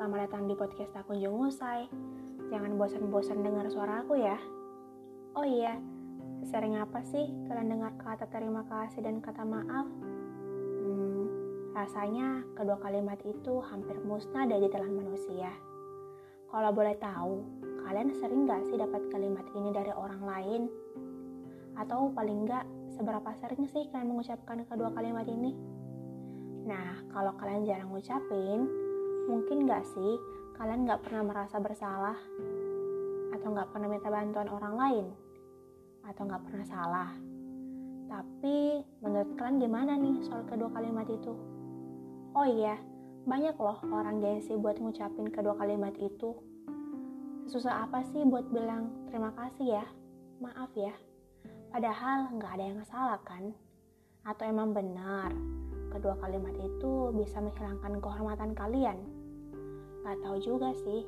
selamat datang di podcast Tak Kunjung Usai. Jangan bosan-bosan dengar suara aku ya. Oh iya, sering apa sih kalian dengar kata terima kasih dan kata maaf? Hmm, rasanya kedua kalimat itu hampir musnah dari telan manusia. Kalau boleh tahu, kalian sering gak sih dapat kalimat ini dari orang lain? Atau paling gak, seberapa sering sih kalian mengucapkan kedua kalimat ini? Nah, kalau kalian jarang ngucapin, Mungkin gak sih kalian gak pernah merasa bersalah? Atau gak pernah minta bantuan orang lain? Atau gak pernah salah? Tapi menurut kalian gimana nih soal kedua kalimat itu? Oh iya, banyak loh orang gengsi buat ngucapin kedua kalimat itu. Susah apa sih buat bilang terima kasih ya, maaf ya? Padahal nggak ada yang salah kan? Atau emang benar kedua kalimat itu bisa menghilangkan kehormatan kalian? Gak tahu juga sih.